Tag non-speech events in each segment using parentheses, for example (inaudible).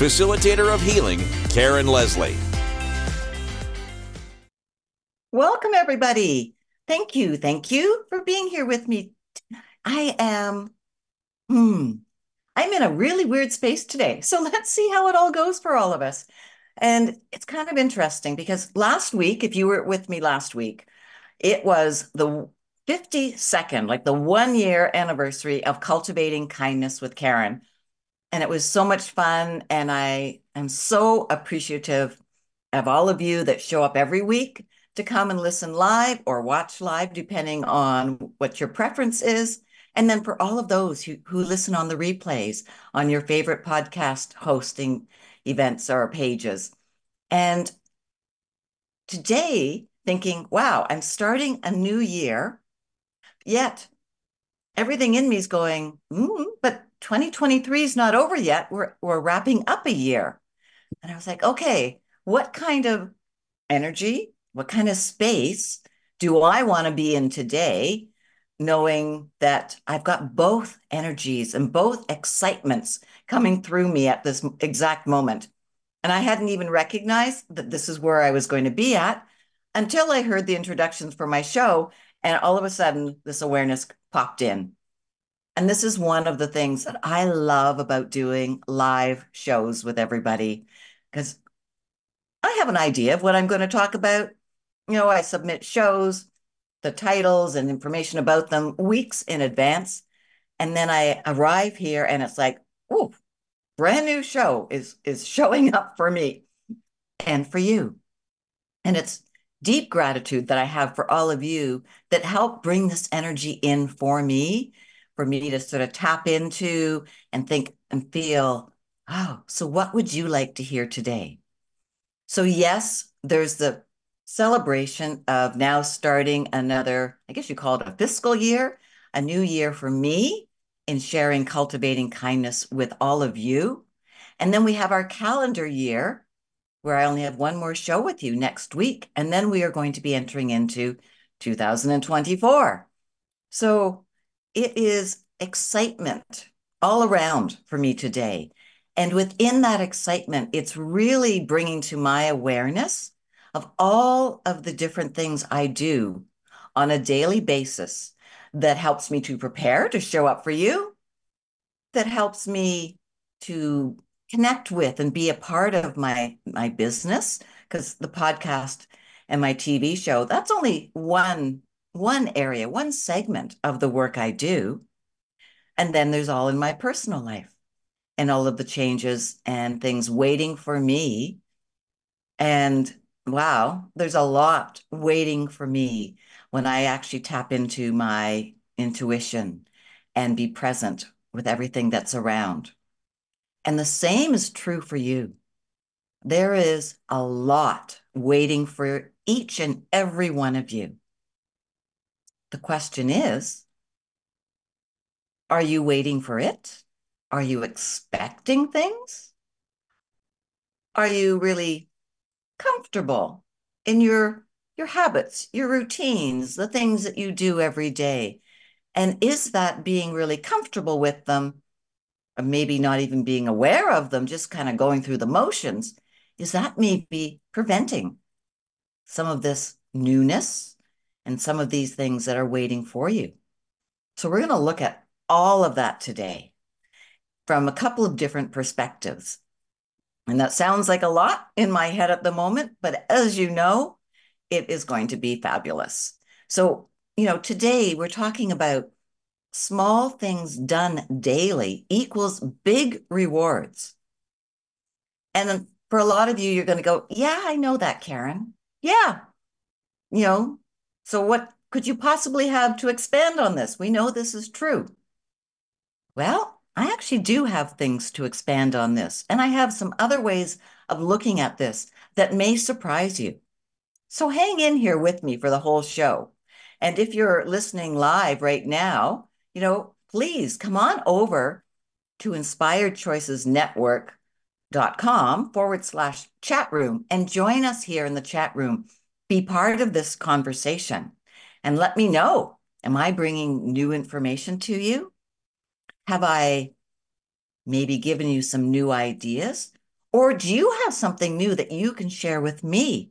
facilitator of healing, Karen Leslie. Welcome, everybody. Thank you. Thank you for being here with me. I am, hmm, I'm in a really weird space today. So (laughs) let's see how it all goes for all of us. And it's kind of interesting because last week, if you were with me last week, it was the 52nd, like the one year anniversary of cultivating kindness with Karen. And it was so much fun. And I am so appreciative of all of you that show up every week to come and listen live or watch live, depending on what your preference is. And then for all of those who, who listen on the replays on your favorite podcast hosting events or pages. And today, thinking, wow, I'm starting a new year, yet everything in me is going, mm, but 2023 is not over yet. We're, we're wrapping up a year. And I was like, okay, what kind of energy, what kind of space do I want to be in today? Knowing that I've got both energies and both excitements coming through me at this exact moment. And I hadn't even recognized that this is where I was going to be at until I heard the introductions for my show. And all of a sudden, this awareness popped in. And this is one of the things that I love about doing live shows with everybody because I have an idea of what I'm going to talk about. You know, I submit shows, the titles and information about them weeks in advance. And then I arrive here and it's like, oh, brand new show is is showing up for me and for you. And it's deep gratitude that I have for all of you that help bring this energy in for me, for me to sort of tap into and think and feel, oh, so what would you like to hear today? So, yes, there's the celebration of now starting another, I guess you call it a fiscal year, a new year for me in sharing cultivating kindness with all of you. And then we have our calendar year where I only have one more show with you next week. And then we are going to be entering into 2024. So it is excitement all around for me today. And within that excitement, it's really bringing to my awareness of all of the different things I do on a daily basis that helps me to prepare to show up for you, that helps me to connect with and be a part of my my business because the podcast and my TV show that's only one one area one segment of the work I do and then there's all in my personal life and all of the changes and things waiting for me and wow there's a lot waiting for me when I actually tap into my intuition and be present with everything that's around. And the same is true for you. There is a lot waiting for each and every one of you. The question is Are you waiting for it? Are you expecting things? Are you really comfortable in your your habits, your routines, the things that you do every day? And is that being really comfortable with them, or maybe not even being aware of them, just kind of going through the motions? Is that maybe preventing some of this newness and some of these things that are waiting for you? So, we're going to look at all of that today from a couple of different perspectives. And that sounds like a lot in my head at the moment, but as you know, it is going to be fabulous. So, you know, today we're talking about small things done daily equals big rewards. And for a lot of you, you're going to go, Yeah, I know that, Karen. Yeah. You know, so what could you possibly have to expand on this? We know this is true. Well, I actually do have things to expand on this, and I have some other ways of looking at this that may surprise you. So hang in here with me for the whole show. And if you're listening live right now, you know, please come on over to inspiredchoicesnetwork.com forward slash chat room and join us here in the chat room. Be part of this conversation and let me know am I bringing new information to you? Have I maybe given you some new ideas? Or do you have something new that you can share with me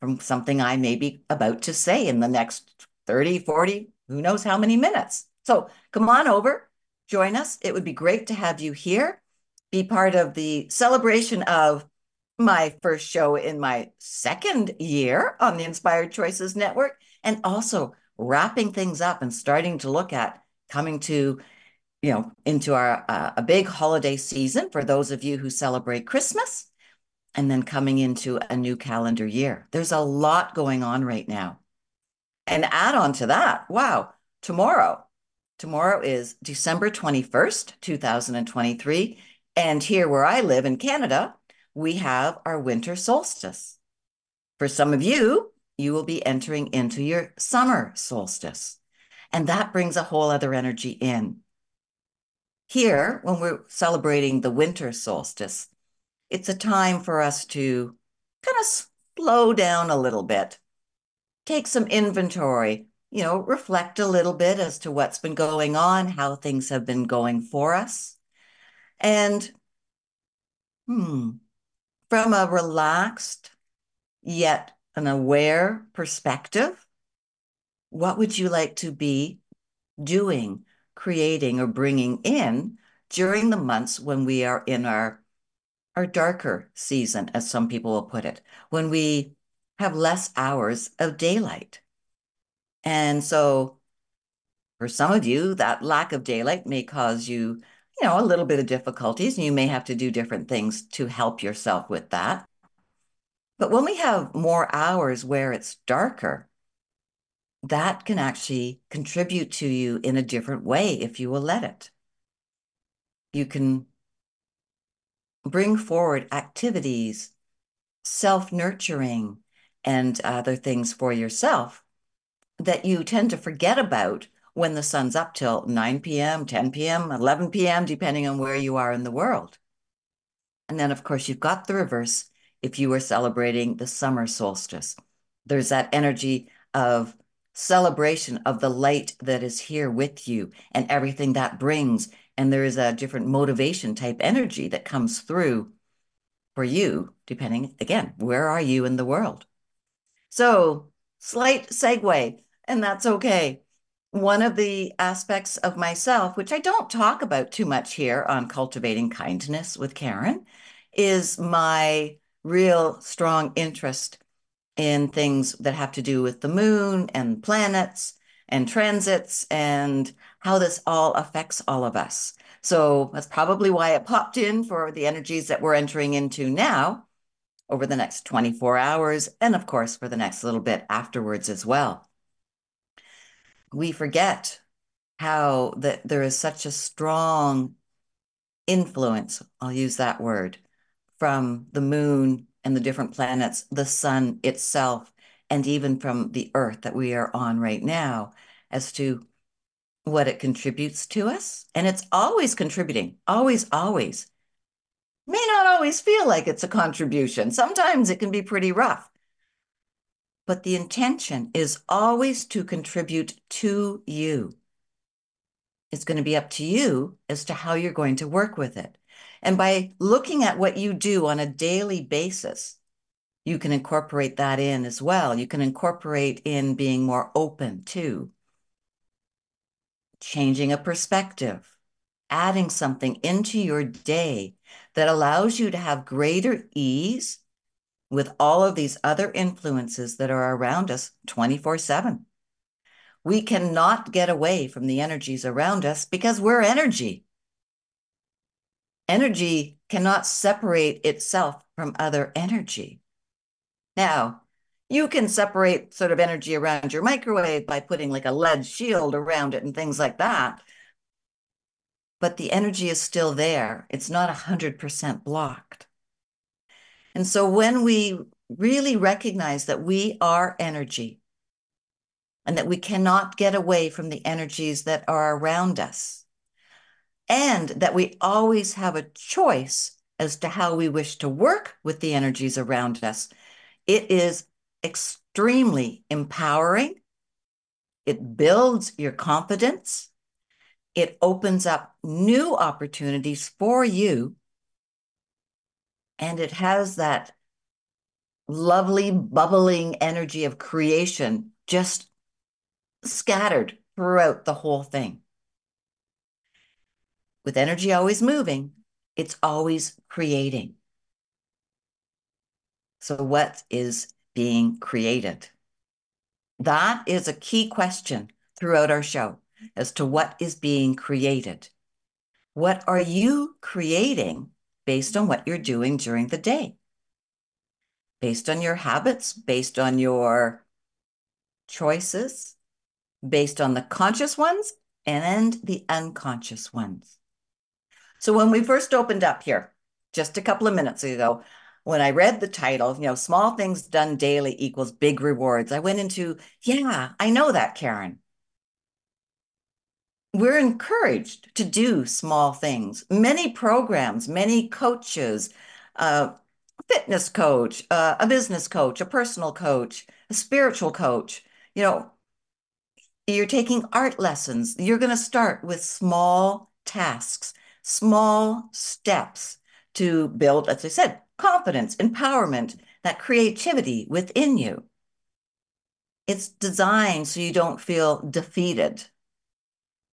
from something I may be about to say in the next 30, 40, who knows how many minutes? So come on over, join us. It would be great to have you here. Be part of the celebration of my first show in my second year on the Inspired Choices Network, and also wrapping things up and starting to look at coming to you know into our uh, a big holiday season for those of you who celebrate christmas and then coming into a new calendar year. There's a lot going on right now. And add on to that wow tomorrow. Tomorrow is december 21st 2023 and here where i live in canada we have our winter solstice for some of you you will be entering into your summer solstice. And that brings a whole other energy in. Here, when we're celebrating the winter solstice, it's a time for us to kind of slow down a little bit, take some inventory, you know, reflect a little bit as to what's been going on, how things have been going for us. And, hmm, from a relaxed yet an aware perspective, what would you like to be doing, creating, or bringing in during the months when we are in our, our darker season, as some people will put it, when we have less hours of daylight? And so, for some of you, that lack of daylight may cause you, you know, a little bit of difficulties, and you may have to do different things to help yourself with that. But when we have more hours where it's darker, that can actually contribute to you in a different way if you will let it. You can bring forward activities, self nurturing, and other things for yourself that you tend to forget about when the sun's up till 9 p.m., 10 p.m., 11 p.m., depending on where you are in the world. And then, of course, you've got the reverse if you were celebrating the summer solstice. There's that energy of celebration of the light that is here with you and everything that brings. And there is a different motivation type energy that comes through for you, depending, again, where are you in the world? So, slight segue, and that's okay. One of the aspects of myself, which I don't talk about too much here on Cultivating Kindness with Karen, is my real strong interest in things that have to do with the moon and planets and transits and how this all affects all of us. So that's probably why it popped in for the energies that we're entering into now over the next 24 hours, and of course, for the next little bit afterwards as well. We forget how that there is such a strong influence, I'll use that word, from the moon and the different planets, the sun itself, and even from the earth that we are on right now as to what it contributes to us. And it's always contributing, always, always. May not always feel like it's a contribution. Sometimes it can be pretty rough. But the intention is always to contribute to you. It's going to be up to you as to how you're going to work with it. And by looking at what you do on a daily basis, you can incorporate that in as well. You can incorporate in being more open to changing a perspective, adding something into your day that allows you to have greater ease with all of these other influences that are around us 24 7. We cannot get away from the energies around us because we're energy energy cannot separate itself from other energy. Now, you can separate sort of energy around your microwave by putting like a lead shield around it and things like that. but the energy is still there. It's not 100% blocked. And so when we really recognize that we are energy and that we cannot get away from the energies that are around us, and that we always have a choice as to how we wish to work with the energies around us, it is extremely empowering. It builds your confidence. It opens up new opportunities for you. And it has that lovely, bubbling energy of creation just scattered throughout the whole thing. With energy always moving, it's always creating. So, what is being created? That is a key question throughout our show as to what is being created. What are you creating based on what you're doing during the day? Based on your habits, based on your choices, based on the conscious ones and the unconscious ones. So when we first opened up here, just a couple of minutes ago, when I read the title, you know, small things done daily equals big rewards, I went into, yeah, I know that, Karen. We're encouraged to do small things. Many programs, many coaches, uh, fitness coach, uh, a business coach, a personal coach, a spiritual coach, you know, you're taking art lessons. You're going to start with small tasks, small steps to build, as I said, confidence, empowerment, that creativity within you. It's designed so you don't feel defeated,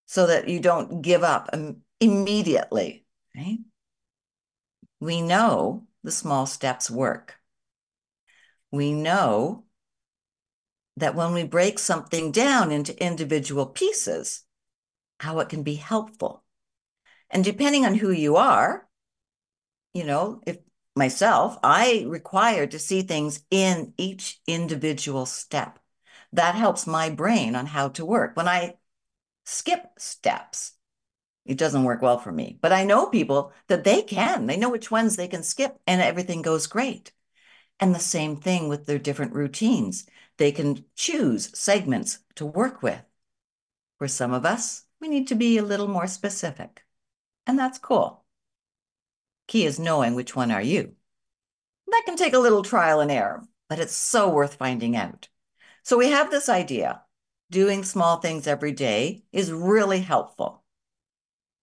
so that you don't give up immediately, right? We know the small steps work. We know that when we break something down into individual pieces, how it can be helpful. And depending on who you are, you know, if myself, I require to see things in each individual step. That helps my brain on how to work. When I skip steps, it doesn't work well for me. But I know people that they can, they know which ones they can skip, and everything goes great. And the same thing with their different routines. They can choose segments to work with. For some of us, we need to be a little more specific. And that's cool. Key is knowing which one are you. That can take a little trial and error, but it's so worth finding out. So we have this idea. Doing small things every day is really helpful.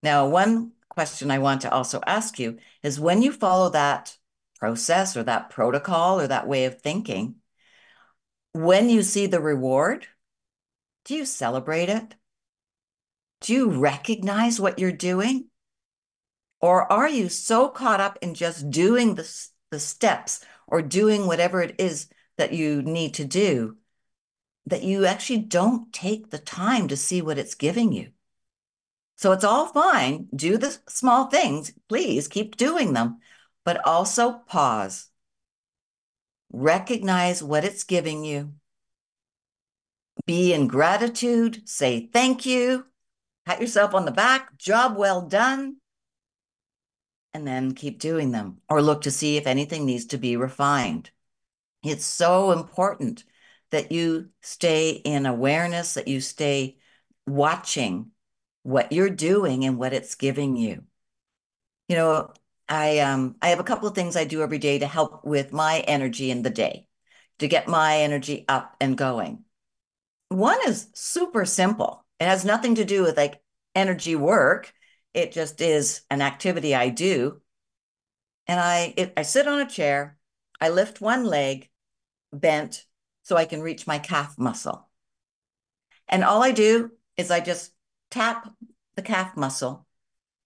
Now, one question I want to also ask you is when you follow that process or that protocol or that way of thinking, when you see the reward, do you celebrate it? Do you recognize what you're doing? Or are you so caught up in just doing the, the steps or doing whatever it is that you need to do that you actually don't take the time to see what it's giving you? So it's all fine. Do the small things. Please keep doing them, but also pause. Recognize what it's giving you. Be in gratitude. Say thank you. Pat yourself on the back. Job well done and then keep doing them or look to see if anything needs to be refined. It's so important that you stay in awareness, that you stay watching what you're doing and what it's giving you. You know, I um I have a couple of things I do every day to help with my energy in the day, to get my energy up and going. One is super simple. It has nothing to do with like energy work. It just is an activity I do. And I it, I sit on a chair, I lift one leg bent so I can reach my calf muscle. And all I do is I just tap the calf muscle,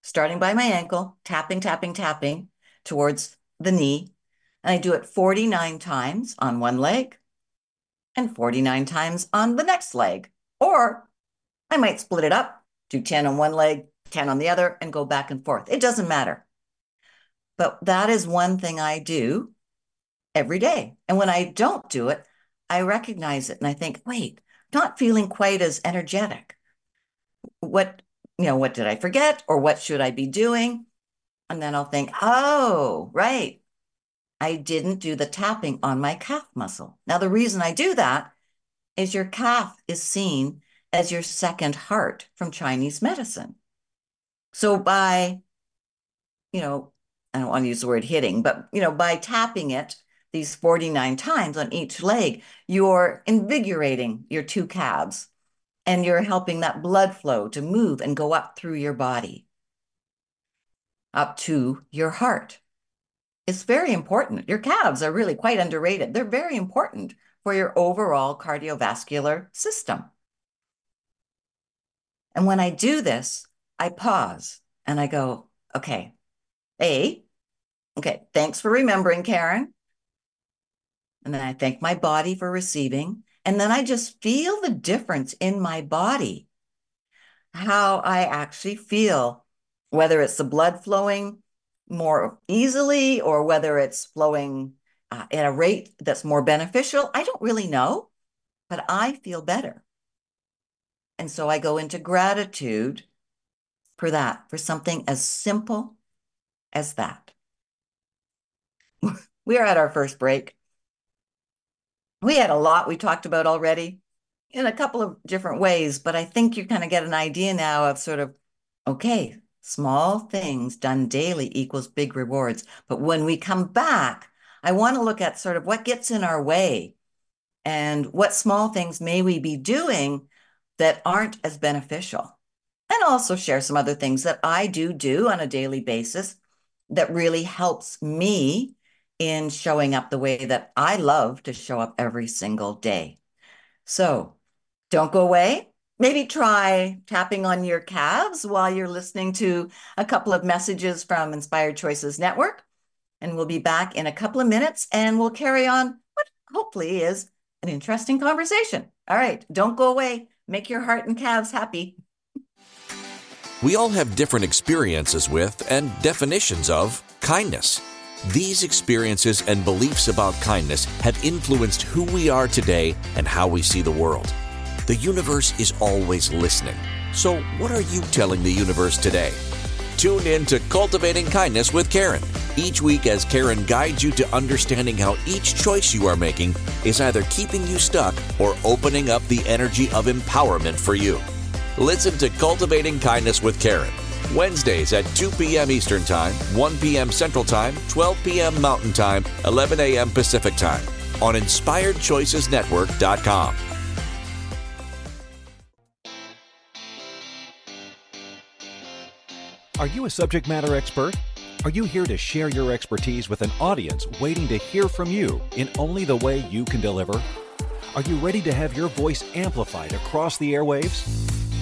starting by my ankle, tapping, tapping, tapping towards the knee. And I do it 49 times on one leg and 49 times on the next leg. Or I might split it up, do 10 on one leg, 10 on the other, and go back and forth. It doesn't matter. But that is one thing I do every day. And when I don't do it, I recognize it and I think, wait, not feeling quite as energetic. What you know, what did I forget or what should I be doing? And then I'll think, oh, right. I didn't do the tapping on my calf muscle. Now, the reason I do that is your calf is seen as your second heart from Chinese medicine. So by, you know, I don't want to use the word hitting, but, you know, by tapping it these 49 times on each leg, you're invigorating your two calves and you're helping that blood flow to move and go up through your body, up to your heart. It's very important. Your calves are really quite underrated. They're very important for your overall cardiovascular system. And when I do this, I pause and I go, okay, A, okay, thanks for remembering, Karen. And then I thank my body for receiving. And then I just feel the difference in my body, how I actually feel, whether it's the blood flowing more easily or whether it's flowing uh, at a rate that's more beneficial. I don't really know, but I feel better. And so I go into gratitude for that, for something as simple as that. (laughs) we are at our first break we had a lot we talked about already in a couple of different ways, but I think you kind of get an idea now of sort of, okay, small things done daily equals big rewards. But when we come back, I want to look at sort of what gets in our way and what small things may we be doing that aren't as beneficial. And also share some other things that I do do on a daily basis that really helps me in showing up the way that I love to show up every single day. So don't go away. Maybe try tapping on your calves while you're listening to a couple of messages from Inspired Choices Network. And we'll be back in a couple of minutes and we'll carry on what hopefully is an interesting conversation. All right, don't go away. Make your heart and calves happy. We all have different experiences with and definitions of kindness. These experiences and beliefs about kindness have influenced who we are today and how we see the world. The universe is always listening. So, what are you telling the universe today? Tune in to Cultivating Kindness with Karen each week as Karen guides you to understanding how each choice you are making is either keeping you stuck or opening up the energy of empowerment for you. Listen to Cultivating Kindness with Karen Wednesdays at 2 p.m. Eastern Time, 1 p.m. Central Time, 12 p.m. Mountain Time, 11 a.m. Pacific Time on InspiredChoicesNetwork.com. Are you a subject matter expert? Are you here to share your expertise with an audience waiting to hear from you in only the way you can deliver? Are you ready to have your voice amplified across the airwaves?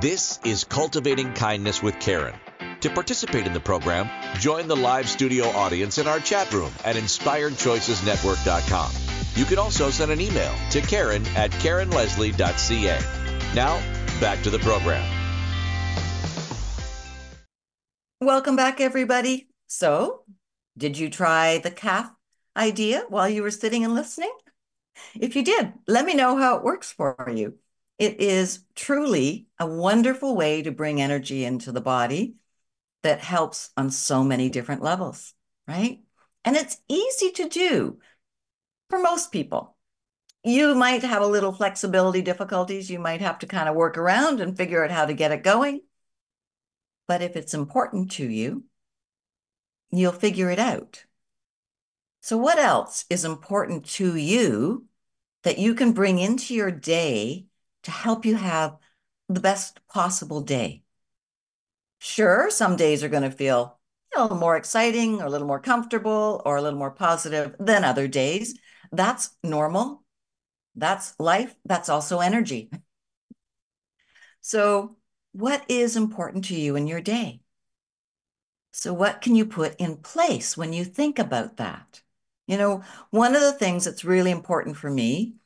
This is Cultivating Kindness with Karen. To participate in the program, join the live studio audience in our chat room at inspiredchoicesnetwork.com. You can also send an email to Karen at KarenLeslie.ca. Now, back to the program. Welcome back, everybody. So, did you try the calf idea while you were sitting and listening? If you did, let me know how it works for you. It is truly a wonderful way to bring energy into the body that helps on so many different levels, right? And it's easy to do for most people. You might have a little flexibility difficulties. You might have to kind of work around and figure out how to get it going. But if it's important to you, you'll figure it out. So, what else is important to you that you can bring into your day to help you have the best possible day. Sure, some days are going to feel a little more exciting or a little more comfortable or a little more positive than other days. That's normal. That's life. That's also energy. So what is important to you in your day? So, what can you put in place when you think about that? You know, one of the things that's really important for me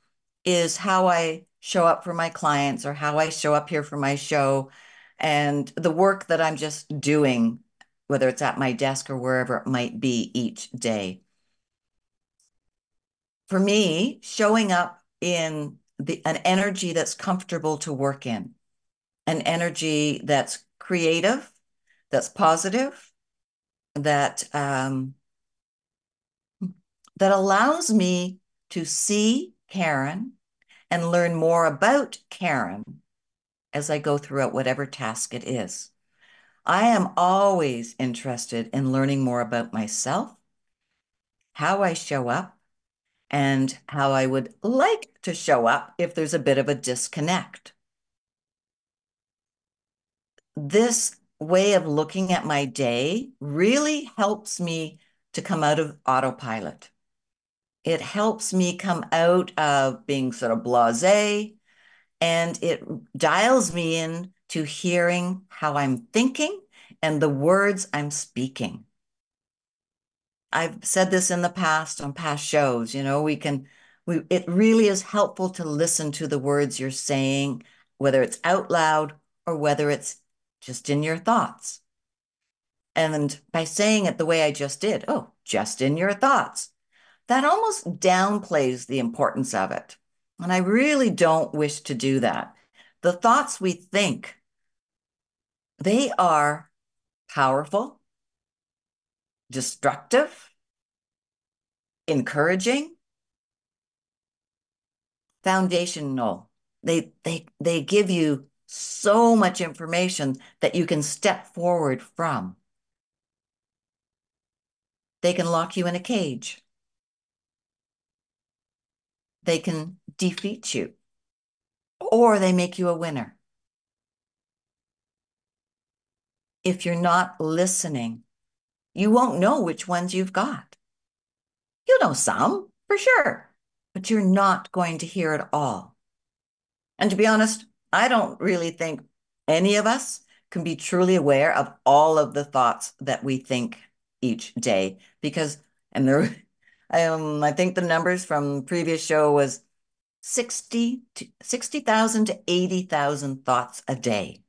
is how I show up for my clients or how I show up here for my show and the work that I'm just doing, whether it's at my desk or wherever it might be each day. For me, showing up in the, an energy that's comfortable to work in, an energy that's creative, that's positive, that um, that allows me to see Karen and learn more about Karen as I go throughout whatever task it is. I am always interested in learning more about myself, how I show up, and how I would like to show up if there's a bit of a disconnect. This way of looking at my day really helps me to come out of autopilot. It helps me come out of being sort of blase and it dials me in to hearing how I'm thinking and the words I'm speaking. I've said this in the past on past shows, you know, we can we it really is helpful to listen to the words you're saying, whether it's out loud or whether it's just in your thoughts. And by saying it the way I just did, oh, just in your thoughts, that almost downplays the importance of it. And I really don't wish to do that. The thoughts we think, they are powerful, destructive, encouraging, foundational. They, they, they give you so much information that you can step forward from. They can lock you in a cage. They can defeat you, or they make you a winner. If you're not listening, you won't know which ones you've got. You'll know some, for sure, but you're not going to hear it all. And to be honest, I don't really think any of us can be truly aware of all of the thoughts that we think each day because and there um I think the numbers from previous show was 60 to 60,000 to 80,000 thoughts a day.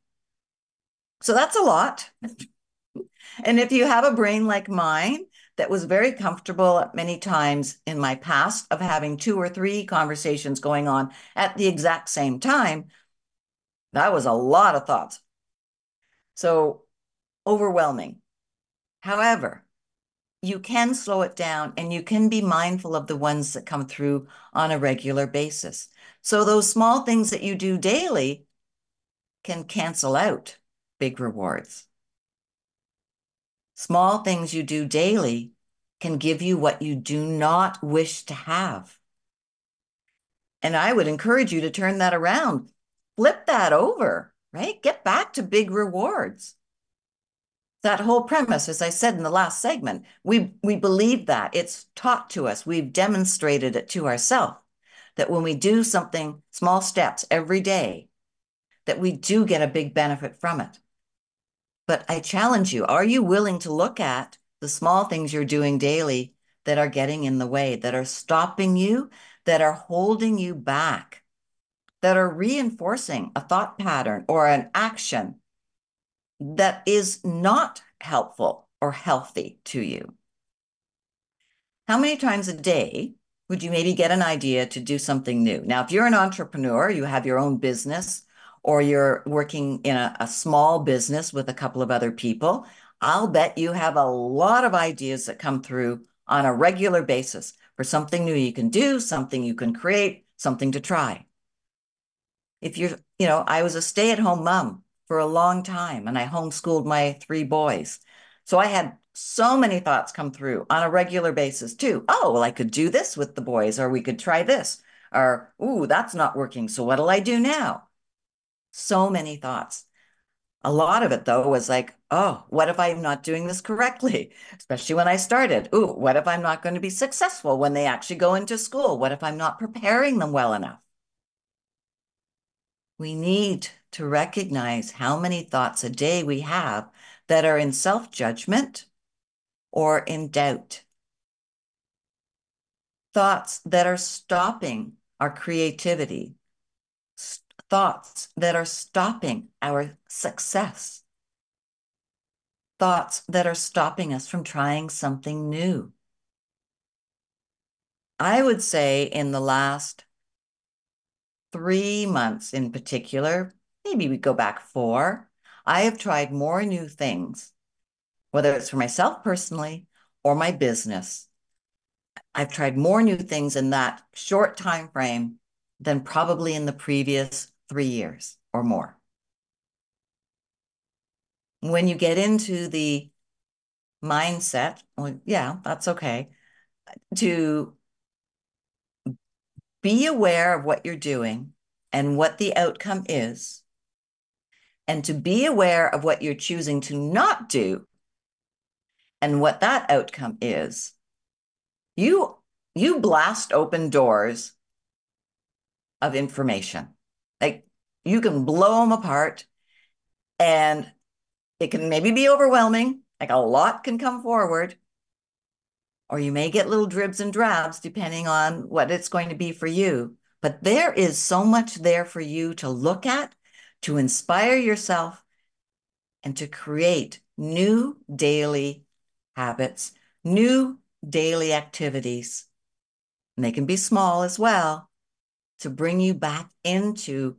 So that's a lot. (laughs) and if you have a brain like mine that was very comfortable many times in my past of having two or three conversations going on at the exact same time, that was a lot of thoughts. So overwhelming. However, you can slow it down and you can be mindful of the ones that come through on a regular basis. So those small things that you do daily can cancel out big rewards. Small things you do daily can give you what you do not wish to have. And I would encourage you to turn that around flip that over, right? Get back to big rewards. That whole premise, as I said in the last segment, we, we believe that. It's taught to us. We've demonstrated it to ourselves that when we do something, small steps every day, that we do get a big benefit from it. But I challenge you, are you willing to look at the small things you're doing daily that are getting in the way, that are stopping you, that are holding you back? that are reinforcing a thought pattern or an action that is not helpful or healthy to you. How many times a day would you maybe get an idea to do something new? Now, if you're an entrepreneur, you have your own business, or you're working in a, a small business with a couple of other people, I'll bet you have a lot of ideas that come through on a regular basis for something new you can do, something you can create, something to try if you're, you know, I was a stay at home mom for a long time and I homeschooled my three boys. So I had so many thoughts come through on a regular basis too. Oh, well, I could do this with the boys, or we could try this, or, ooh, that's not working. So what'll I do now? So many thoughts. A lot of it, though, was like, oh, what if I'm not doing this correctly? (laughs) Especially when I started. Ooh, what if I'm not going to be successful when they actually go into school? What if I'm not preparing them well enough? We need to recognize how many thoughts a day we have that are in self judgment or in doubt. Thoughts that are stopping our creativity, thoughts that are stopping our success, thoughts that are stopping us from trying something new. I would say in the last three months in particular, maybe we go back four, I have tried more new things, whether it's for myself personally or my business. I've tried more new things in that short time frame than probably in the previous three years or more. When you get into the mindset, well, yeah, that's okay, to be aware of what you're doing and what the outcome is, and to be aware of what you're choosing to not do and what that outcome is, you you blast open doors of information. Like you can blow them apart and it can maybe be overwhelming, like a lot can come forward, or you may get little dribs and drabs depending on what it's going to be for you. But there is so much there for you to look at, to inspire yourself, and to create new daily habits, new daily activities. And they can be small as well to bring you back into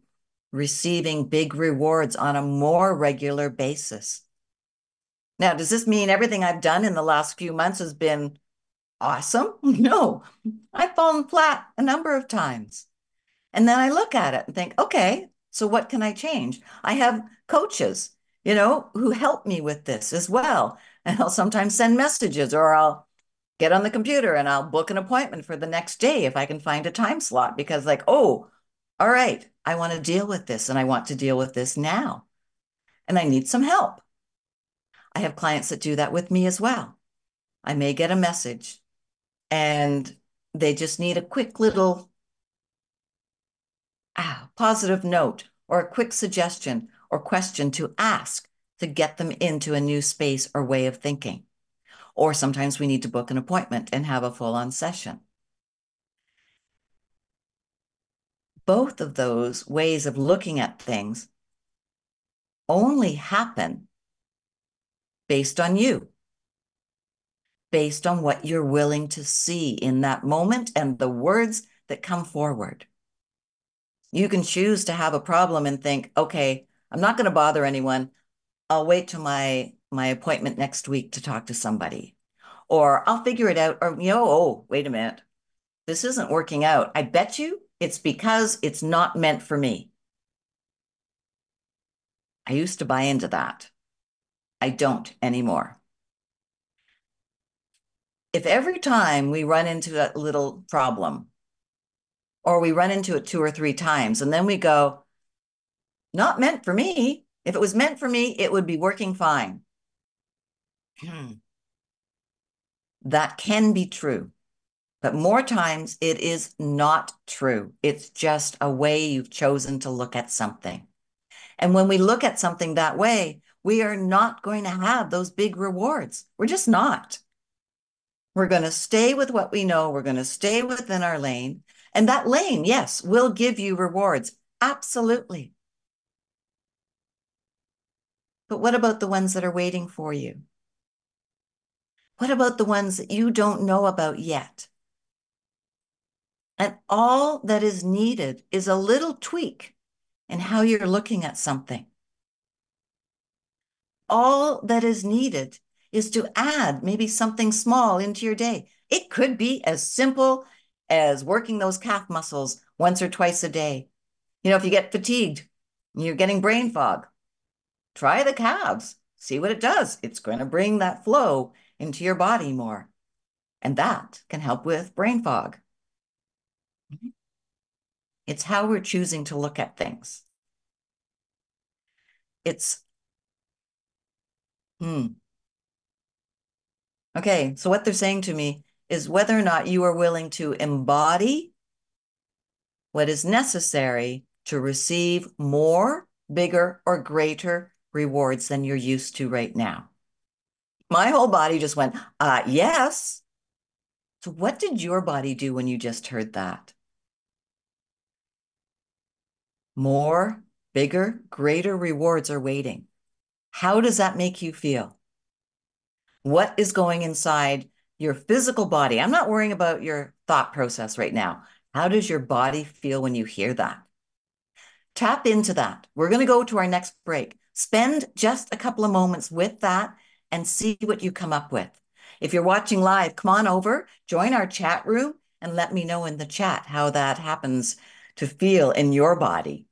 receiving big rewards on a more regular basis. Now, does this mean everything I've done in the last few months has been awesome? (laughs) No, I've fallen flat a number of times. And then I look at it and think, okay, so what can I change? I have coaches, you know, who help me with this as well. (laughs) And I'll sometimes send messages or I'll get on the computer and I'll book an appointment for the next day if I can find a time slot because, like, oh, all right, I want to deal with this and I want to deal with this now. And I need some help. I have clients that do that with me as well. I may get a message and they just need a quick little ah, positive note or a quick suggestion or question to ask to get them into a new space or way of thinking. Or sometimes we need to book an appointment and have a full on session. Both of those ways of looking at things only happen based on you based on what you're willing to see in that moment and the words that come forward. You can choose to have a problem and think, okay, I'm not going to bother anyone. I'll wait till my my appointment next week to talk to somebody. Or I'll figure it out. Or, you know, oh, wait a minute. This isn't working out. I bet you it's because it's not meant for me. I used to buy into that. I don't anymore if every time we run into a little problem or we run into it two or three times and then we go, not meant for me. If it was meant for me, it would be working fine. Hmm. That can be true. But more times it is not true. It's just a way you've chosen to look at something. And when we look at something that way, we are not going to have those big rewards. We're just not. We're going to stay with what we know. We're going to stay within our lane. And that lane, yes, will give you rewards. Absolutely. But what about the ones that are waiting for you? What about the ones that you don't know about yet? And all that is needed is a little tweak in how you're looking at something. All that is needed is to add maybe something small into your day. It could be as simple as working those calf muscles once or twice a day. You know, if you get fatigued, you're getting brain fog, try the calves, see what it does. It's going to bring that flow into your body more. And that can help with brain fog. It's how we're choosing to look at things. It's, hmm, Okay, so what they're saying to me is whether or not you are willing to embody what is necessary to receive more bigger, or greater rewards than you're used to right now? My whole body just went, uh, yes. So, what did your body do when you just heard that? More, bigger, greater rewards are waiting. How does that make you feel? What is going inside your physical body? I'm not worrying about your thought process right now. How does your body feel when you hear that? Tap into that. We're going to go to our next break. Spend just a couple of moments with that and see what you come up with. If you're watching live, come on over, join our chat room, and let me know in the chat how that happens to feel in your body.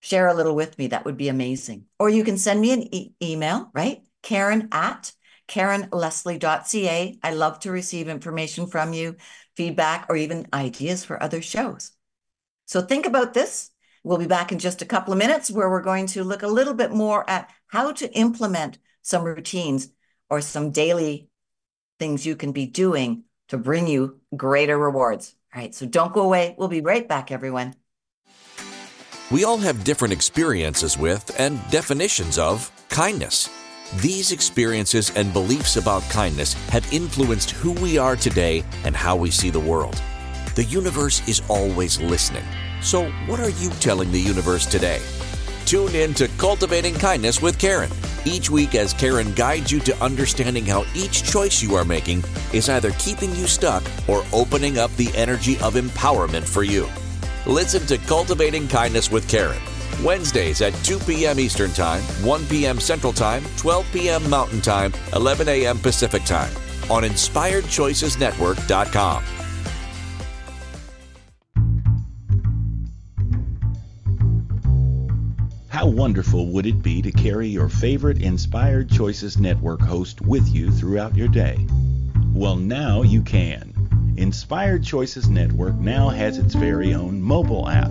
Share a little with me. That would be amazing. Or you can send me an e- email, right? Karen at KarenLeslie.ca. I love to receive information from you, feedback, or even ideas for other shows. So think about this. We'll be back in just a couple of minutes where we're going to look a little bit more at how to implement some routines or some daily things you can be doing to bring you greater rewards. All right, so don't go away. We'll be right back, everyone. We all have different experiences with and definitions of kindness. These experiences and beliefs about kindness have influenced who we are today and how we see the world. The universe is always listening. So, what are you telling the universe today? Tune in to Cultivating Kindness with Karen each week as Karen guides you to understanding how each choice you are making is either keeping you stuck or opening up the energy of empowerment for you. Listen to Cultivating Kindness with Karen. Wednesdays at 2 p.m. Eastern Time, 1 p.m. Central Time, 12 p.m. Mountain Time, 11 a.m. Pacific Time on InspiredChoicesNetwork.com. How wonderful would it be to carry your favorite Inspired Choices Network host with you throughout your day? Well, now you can. Inspired Choices Network now has its very own mobile app.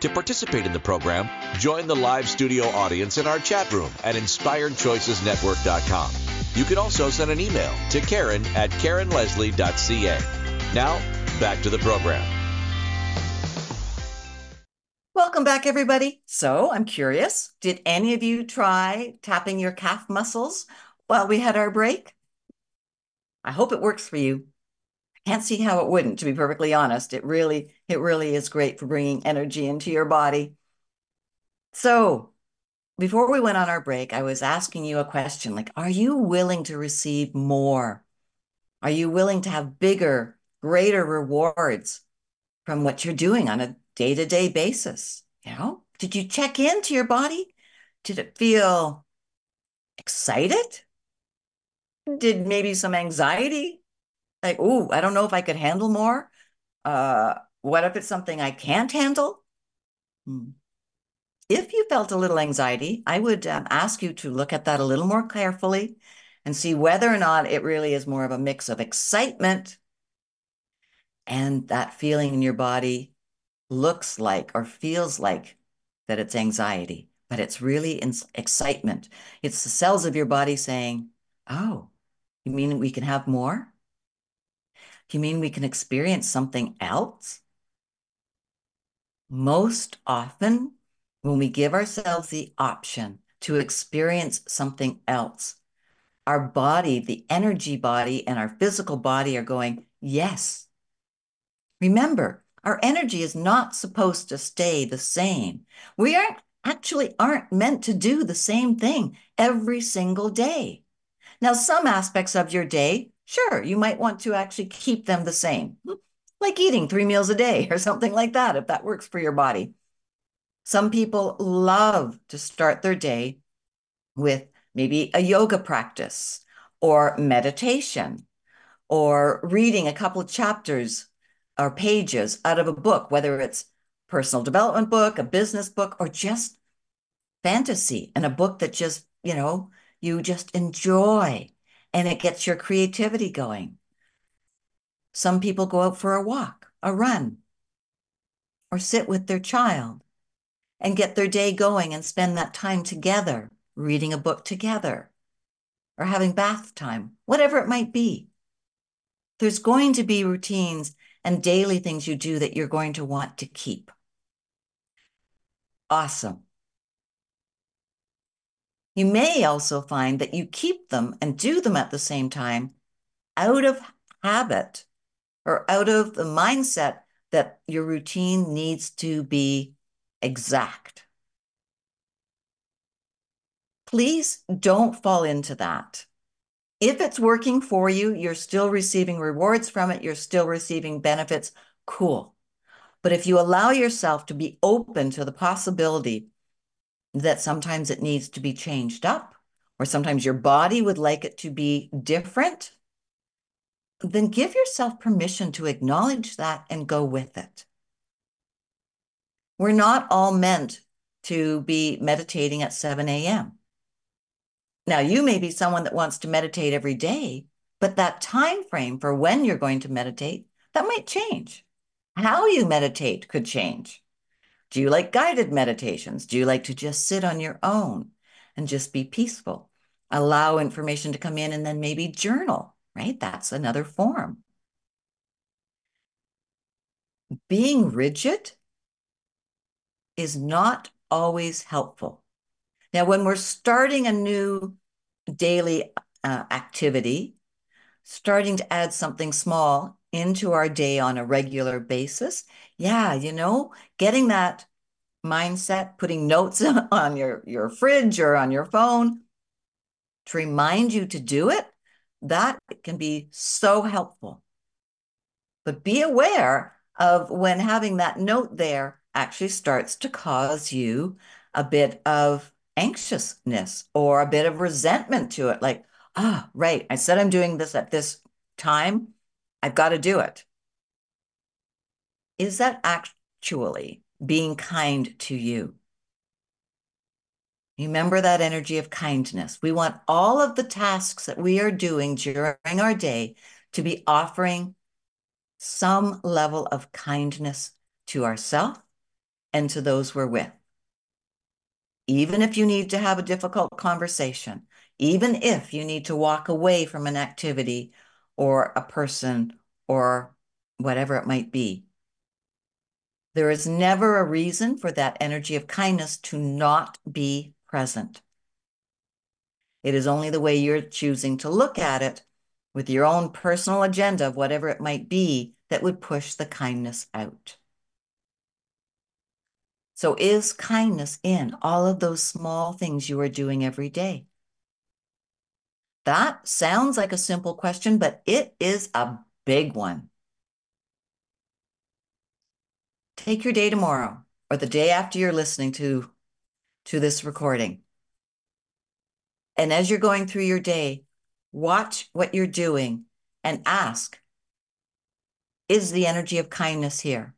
To participate in the program, join the live studio audience in our chat room at inspiredchoicesnetwork.com. You can also send an email to Karen at KarenLeslie.ca. Now, back to the program. Welcome back, everybody. So, I'm curious did any of you try tapping your calf muscles while we had our break? I hope it works for you. Can't see how it wouldn't, to be perfectly honest. It really, it really is great for bringing energy into your body. So, before we went on our break, I was asking you a question like, are you willing to receive more? Are you willing to have bigger, greater rewards from what you're doing on a day to day basis? You know, did you check into your body? Did it feel excited? Did maybe some anxiety? Like, ooh, I don't know if I could handle more. Uh, what if it's something I can't handle? Hmm. If you felt a little anxiety, I would um, ask you to look at that a little more carefully and see whether or not it really is more of a mix of excitement and that feeling in your body looks like or feels like that it's anxiety, but it's really excitement. It's the cells of your body saying, Oh, you mean we can have more? You mean we can experience something else? Most often, when we give ourselves the option to experience something else, our body, the energy body, and our physical body are going, Yes. Remember, our energy is not supposed to stay the same. We aren't actually aren't meant to do the same thing every single day. Now, some aspects of your day, sure, you might want to actually keep them the same, like eating three meals a day or (laughs) something like that, if that works for your body. Some people love to start their day with maybe a yoga practice or meditation or reading a couple of chapters or pages out of a book, whether it's personal development book, a business book, or just fantasy and a book that just, you know, you just enjoy and it gets your creativity going. Some people go out for a walk, a run, or sit with their child and get their day going and spend that time together, reading a book together or having bath time, whatever it might be. There's going to be routines and daily things you do that you're going to want to keep. Awesome. You may also find that you keep them and do them at the same time out of habit or out of the mindset that your routine needs to be exact. Please don't fall into that. If it's working for you, you're still receiving rewards from it, you're still receiving benefits, cool. But if you allow yourself to be open to the possibility that sometimes it needs to be changed up, or sometimes your body would like it to be different, then give yourself permission to acknowledge that and go with it. We're not all meant to be meditating at 7 a.m. Now, you may be someone that wants to meditate every day, but that time frame for when you're going to meditate, that might change. How you meditate could change. Do you like guided meditations? Do you like to just sit on your own and just be peaceful? Allow information to come in and then maybe journal, right? That's another form. Being rigid is not always helpful. Now, when we're starting a new daily uh, activity, starting to add something small into our day on a regular basis, yeah, you know, getting that mindset, putting notes (laughs) on your, your fridge or on your phone to remind you to do it, that can be so helpful. But be aware of when having that note there actually starts to cause you a bit of anxiousness or a bit of resentment to it. Like, ah, oh, right, I said I'm doing this at this time. I've got to do it. Is that actually being kind to you? Remember that energy of kindness. We want all of the tasks that we are doing during our day to be offering some level of kindness to ourselves and to those we're with even if you need to have a difficult conversation, even if you need to walk away from an activity or a person or whatever it might be. There is never a reason for that energy of kindness to not be present. It is only the way you're choosing to look at it with your own personal agenda of whatever it might be that would push the kindness out. So, is kindness in all of those small things you are doing every day? That sounds like a simple question, but it is a big one. Take your day tomorrow or the day after you're listening to, to this recording. And as you're going through your day, watch what you're doing and ask Is the energy of kindness here?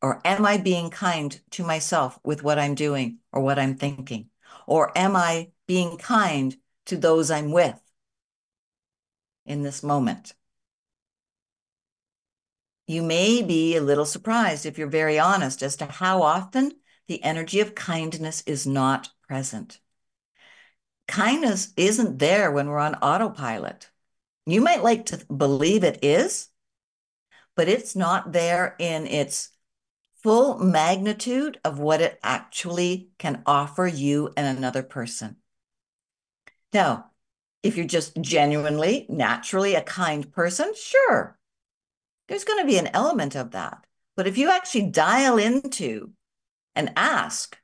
Or am I being kind to myself with what I'm doing or what I'm thinking? Or am I being kind to those I'm with in this moment? You may be a little surprised if you're very honest as to how often the energy of kindness is not present. Kindness isn't there when we're on autopilot. You might like to believe it is, but it's not there in its full magnitude of what it actually can offer you and another person. Now, if you're just genuinely, naturally a kind person, sure, there's going to be an element of that. But if you actually dial into and ask,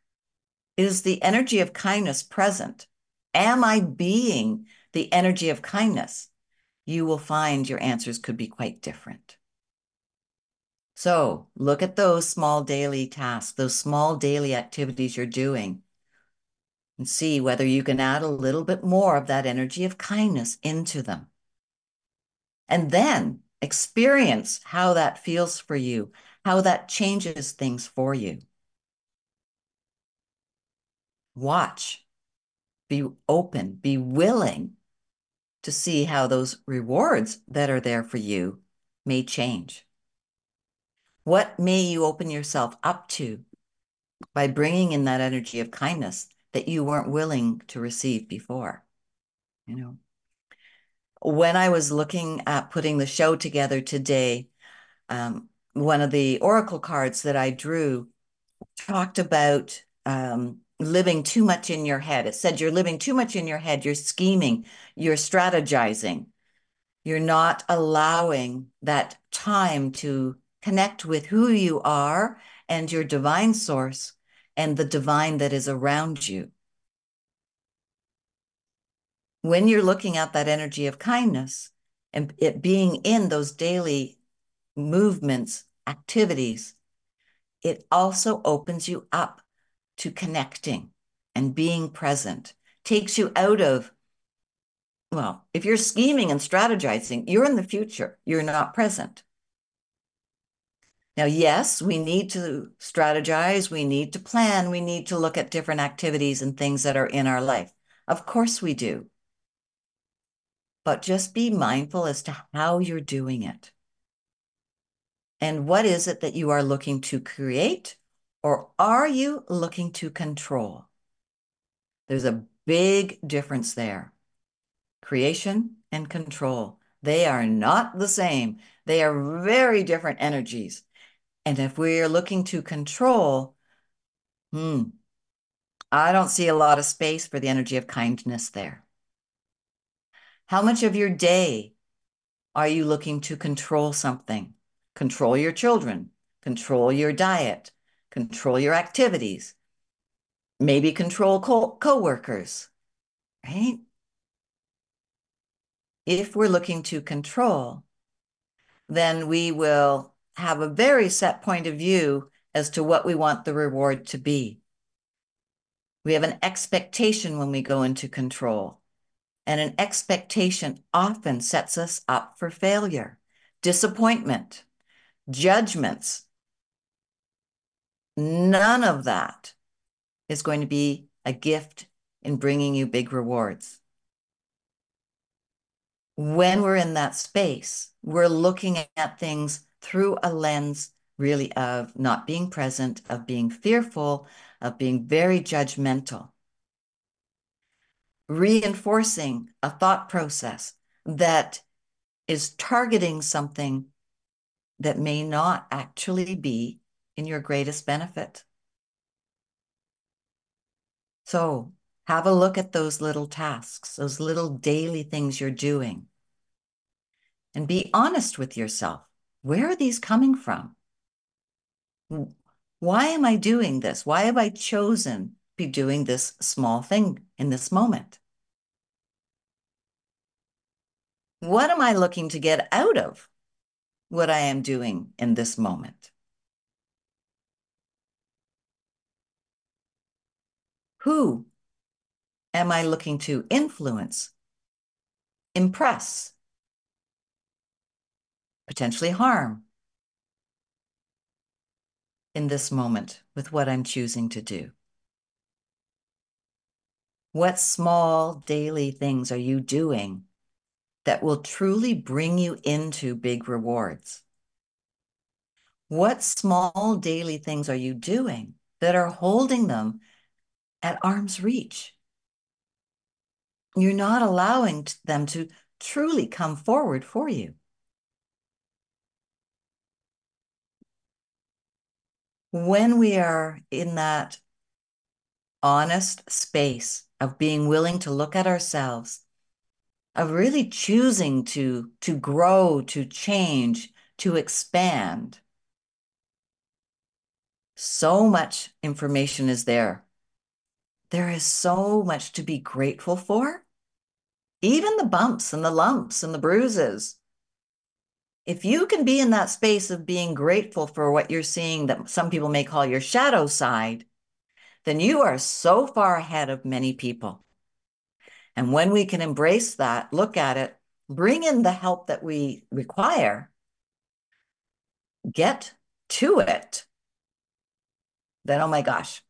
is the energy of kindness present? Am I being the energy of kindness? You will find your answers could be quite different. So look at those small daily tasks, those small daily activities you're doing, and see whether you can add a little bit more of that energy of kindness into them. And then experience how that feels for you, how that changes things for you. watch, be open, be willing to see how those rewards that are there for you may change. What may you open yourself up to by bringing in that energy of kindness that you weren't willing to receive before? You know, when I was looking at putting the show together today, um, one of the oracle cards that I drew talked about um, living too much in your head. It said you're living too much in your head, you're scheming, you're strategizing, you're not allowing that time to connect with who you are and your divine source and the divine that is around you. When you're looking at that energy of kindness and it being in those daily movements, activities, it also opens you up to connecting and being present, takes you out of, well, if you're scheming and strategizing, you're in the future, you're not present. Now, yes, we need to strategize, we need to plan, we need to look at different activities and things that are in our life. Of course, we do. But just be mindful as to how you're doing it. And what is it that you are looking to create or are you looking to control? There's a big difference there. Creation and control, they are not the same. They are very different energies. And if we are looking to control, hmm, I don't see a lot of space for the energy of kindness there. How much of your day are you looking to control something? Control your children, control your diet, control your activities, maybe control co- coworkers, right? If we're looking to control, then we will have a very set point of view as to what we want the reward to be. We have an expectation when we go into control, and an expectation often sets us up for failure, disappointment, judgments, None of that is going to be a gift in bringing you big rewards. When we're in that space, we're looking at things through a lens really of not being present, of being fearful, of being very judgmental. Reinforcing a thought process that is targeting something that may not actually be in your greatest benefit. So have a look at those little tasks, those little daily things you're doing, and be honest with yourself. Where are these coming from? Why am I doing this? Why have I chosen to be doing this small thing in this moment? What am I looking to get out of what I am doing in this moment? Who am I looking to influence, impress, potentially harm in this moment with what I'm choosing to do? What small daily things are you doing that will truly bring you into big rewards? What small daily things are you doing that are holding them at arm's reach. You're not allowing them to truly come forward for you. When we are in that honest space of being willing to look at ourselves, of really choosing to, to grow, to change, to expand, so much information is there there is so much to be grateful for. Even the bumps and the lumps and the bruises. If you can be in that space of being grateful for what you're seeing that some people may call your shadow side, then you are so far ahead of many people. And when we can embrace that, look at it, bring in the help that we require, get to it, then oh my gosh,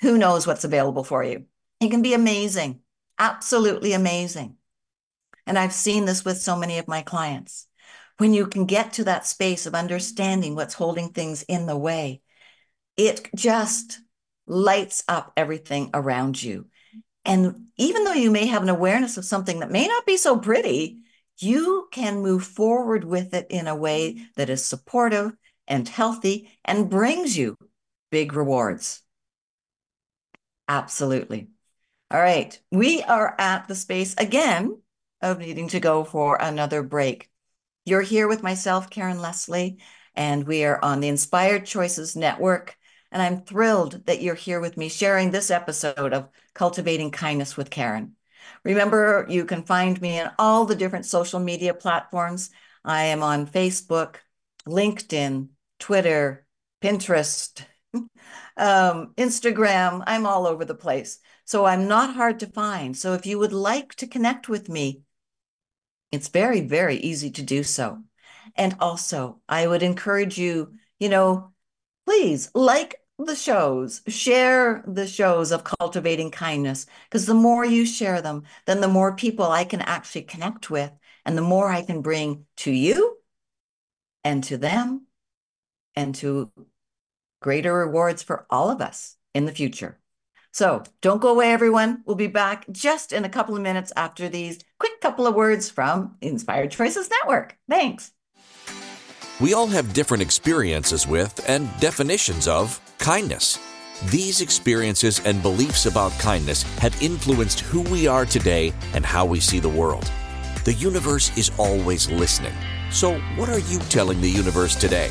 who knows what's available for you? It can be amazing, absolutely amazing. And I've seen this with so many of my clients. When you can get to that space of understanding what's holding things in the way, it just lights up everything around you. And even though you may have an awareness of something that may not be so pretty, you can move forward with it in a way that is supportive and healthy and brings you big rewards. Absolutely. All right. We are at the space again of needing to go for another break. You're here with myself, Karen Leslie, and we are on the Inspired Choices Network. And I'm thrilled that you're here with me sharing this episode of Cultivating Kindness with Karen. Remember, you can find me in all the different social media platforms. I am on Facebook, LinkedIn, Twitter, Pinterest, (laughs) um, Instagram. I'm all over the place. So I'm not hard to find. So if you would like to connect with me, it's very, very easy to do so. And also, I would encourage you, you know, please like the shows, share the shows of cultivating kindness, because the more you share them, then the more people I can actually connect with, and the more I can bring to you and to them and to greater rewards for all of us in the future. So don't go away, everyone. We'll be back just in a couple of minutes after these quick couple of words from Inspired Choices Network. Thanks. We all have different experiences with and definitions of kindness. These experiences and beliefs about kindness have influenced who we are today and how we see the world. The universe is always listening. So, what are you telling the universe today?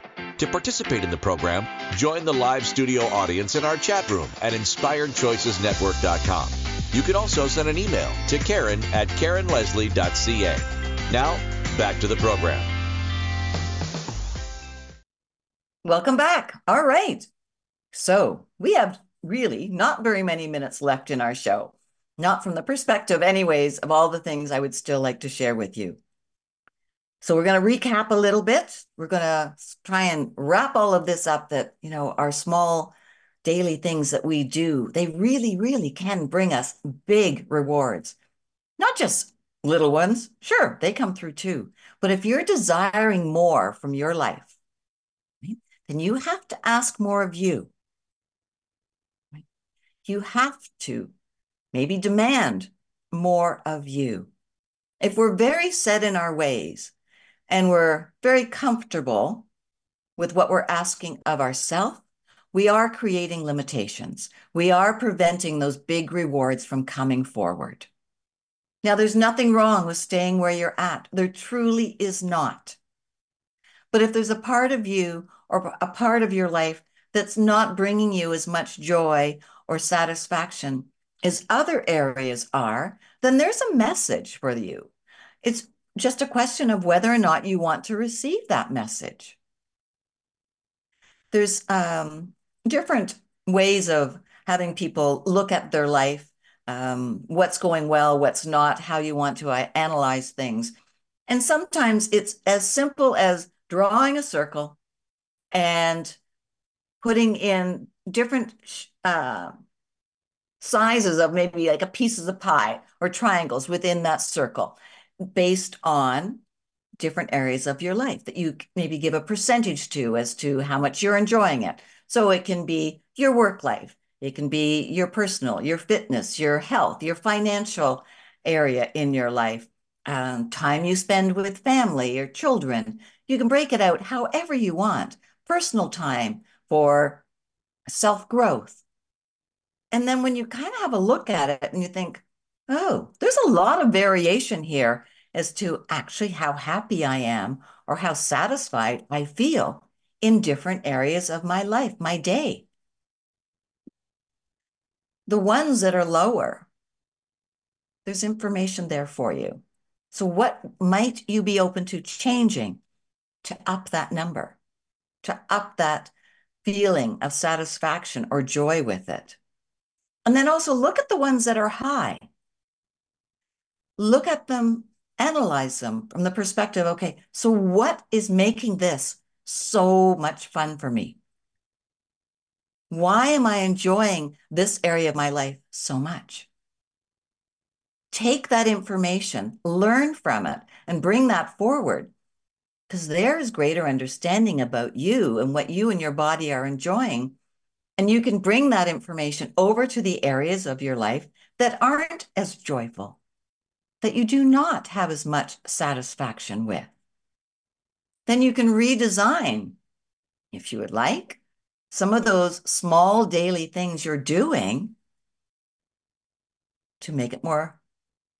To participate in the program, join the live studio audience in our chat room at InspiredChoicesNetwork.com. You can also send an email to Karen at KarenLeslie.ca. Now, back to the program. Welcome back. All right. So we have really not very many minutes left in our show, not from the perspective, anyways, of all the things I would still like to share with you. So we're going to recap a little bit. We're going to try and wrap all of this up that, you know, our small daily things that we do, they really, really can bring us big rewards. Not just little ones. Sure, they come through too. But if you're desiring more from your life, right, then you have to ask more of you. Right? You have to maybe demand more of you. If we're very set in our ways, and we're very comfortable with what we're asking of ourselves, we are creating limitations. We are preventing those big rewards from coming forward. Now, there's nothing wrong with staying where you're at. There truly is not. But if there's a part of you or a part of your life that's not bringing you as much joy or satisfaction as other areas are, then there's a message for you. It's just a question of whether or not you want to receive that message. There's um, different ways of having people look at their life, um, what's going well, what's not, how you want to uh, analyze things. And sometimes it's as simple as drawing a circle and putting in different uh, sizes of maybe like a pieces of pie or triangles within that circle based on different areas of your life that you maybe give a percentage to as to how much you're enjoying it. So it can be your work life, it can be your personal, your fitness, your health, your financial area in your life, um, time you spend with family or children. You can break it out however you want. Personal time for self growth. And then when you kind of have a look at it and you think, oh, there's a lot of variation here as to actually how happy I am or how satisfied I feel in different areas of my life, my day. The ones that are lower, there's information there for you. So, what might you be open to changing to up that number, to up that feeling of satisfaction or joy with it? And then also look at the ones that are high. Look at them, analyze them from the perspective okay, so what is making this so much fun for me? Why am I enjoying this area of my life so much? Take that information, learn from it, and bring that forward because there is greater understanding about you and what you and your body are enjoying. And you can bring that information over to the areas of your life that aren't as joyful, that you do not have as much satisfaction with. Then you can redesign, if you would like, some of those small daily things you're doing to make it more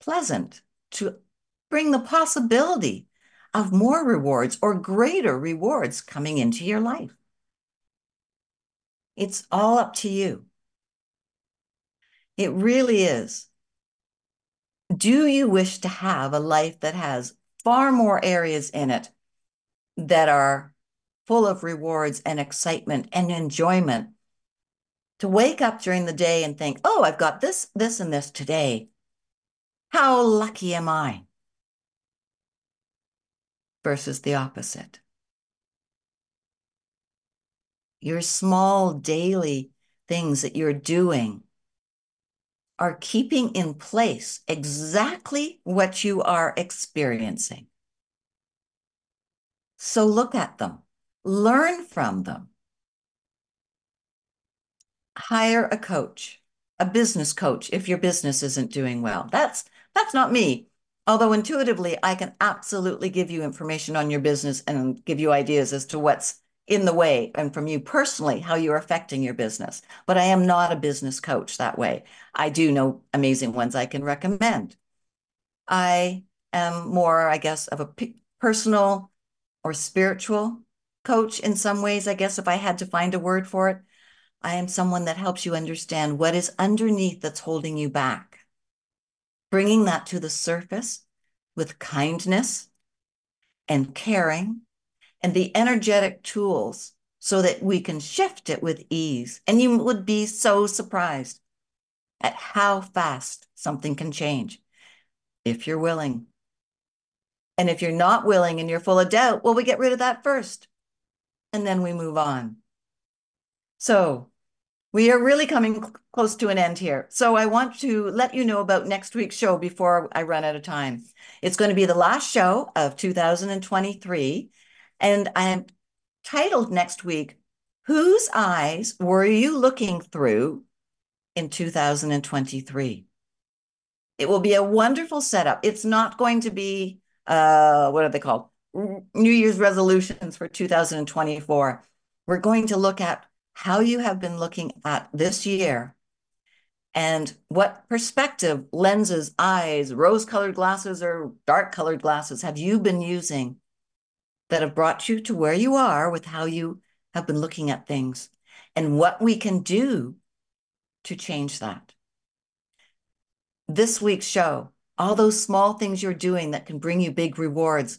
pleasant, to bring the possibility of more rewards or greater rewards coming into your life. It's all up to you. It really is. Do you wish to have a life that has far more areas in it that are full of rewards and excitement and enjoyment? To wake up during the day and think, oh, I've got this, this, and this today. How lucky am I? versus the opposite. Your small daily things that you're doing are keeping in place exactly what you are experiencing. So look at them, learn from them. Hire a coach, a business coach if your business isn't doing well. That's that's not me. Although intuitively, I can absolutely give you information on your business and give you ideas as to what's in the way and from you personally, how you're affecting your business. But I am not a business coach that way. I do know amazing ones I can recommend. I am more, I guess, of a personal or spiritual coach in some ways, I guess, if I had to find a word for it. I am someone that helps you understand what is underneath that's holding you back bringing that to the surface with kindness and caring and the energetic tools so that we can shift it with ease. And you would be so surprised at how fast something can change if you're willing. And if you're not willing and you're full of doubt, well, we get rid of that first and then we move on. So we are really coming close to an end here. So I want to let you know about next week's show before I run out of time. It's going to be the last show of 2023. And I'm titled next week, Whose Eyes Were You Looking Through in 2023? It will be a wonderful setup. It's not going to be, uh, what are they called? New Year's resolutions for 2024. We're going to look at how you have been looking at this year and what perspective, lenses, eyes, rose colored glasses, or dark colored glasses have you been using that have brought you to where you are with how you have been looking at things and what we can do to change that. This week's show, all those small things you're doing that can bring you big rewards,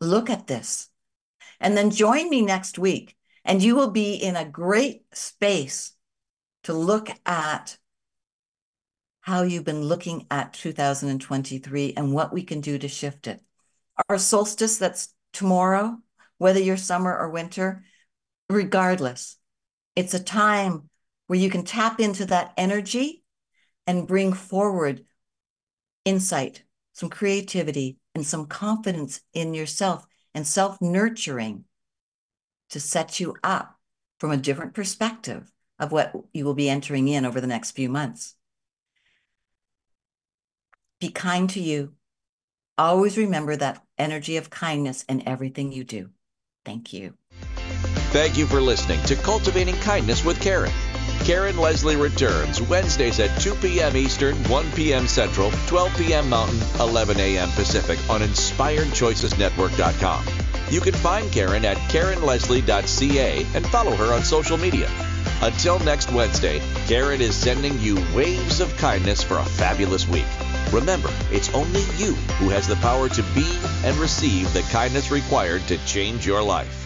look at this. And then join me next week and you will be in a great space to look at how you've been looking at 2023 and what we can do to shift it. Our solstice, that's tomorrow, whether you're summer or winter, regardless, it's a time where you can tap into that energy and bring forward insight, some creativity, and some confidence in yourself and self nurturing to set you up from a different perspective of what you will be entering in over the next few months. Be kind to you. Always remember that energy of kindness in everything you do. Thank you. Thank you for listening to Cultivating Kindness with Karen. Karen Leslie returns Wednesdays at 2 p.m. Eastern, 1 p.m. Central, 12 p.m. Mountain, 11 a.m. Pacific on InspiredChoicesNetwork.com. You can find Karen at KarenLeslie.ca and follow her on social media. Until next Wednesday, Karen is sending you waves of kindness for a fabulous week. Remember, it's only you who has the power to be and receive the kindness required to change your life.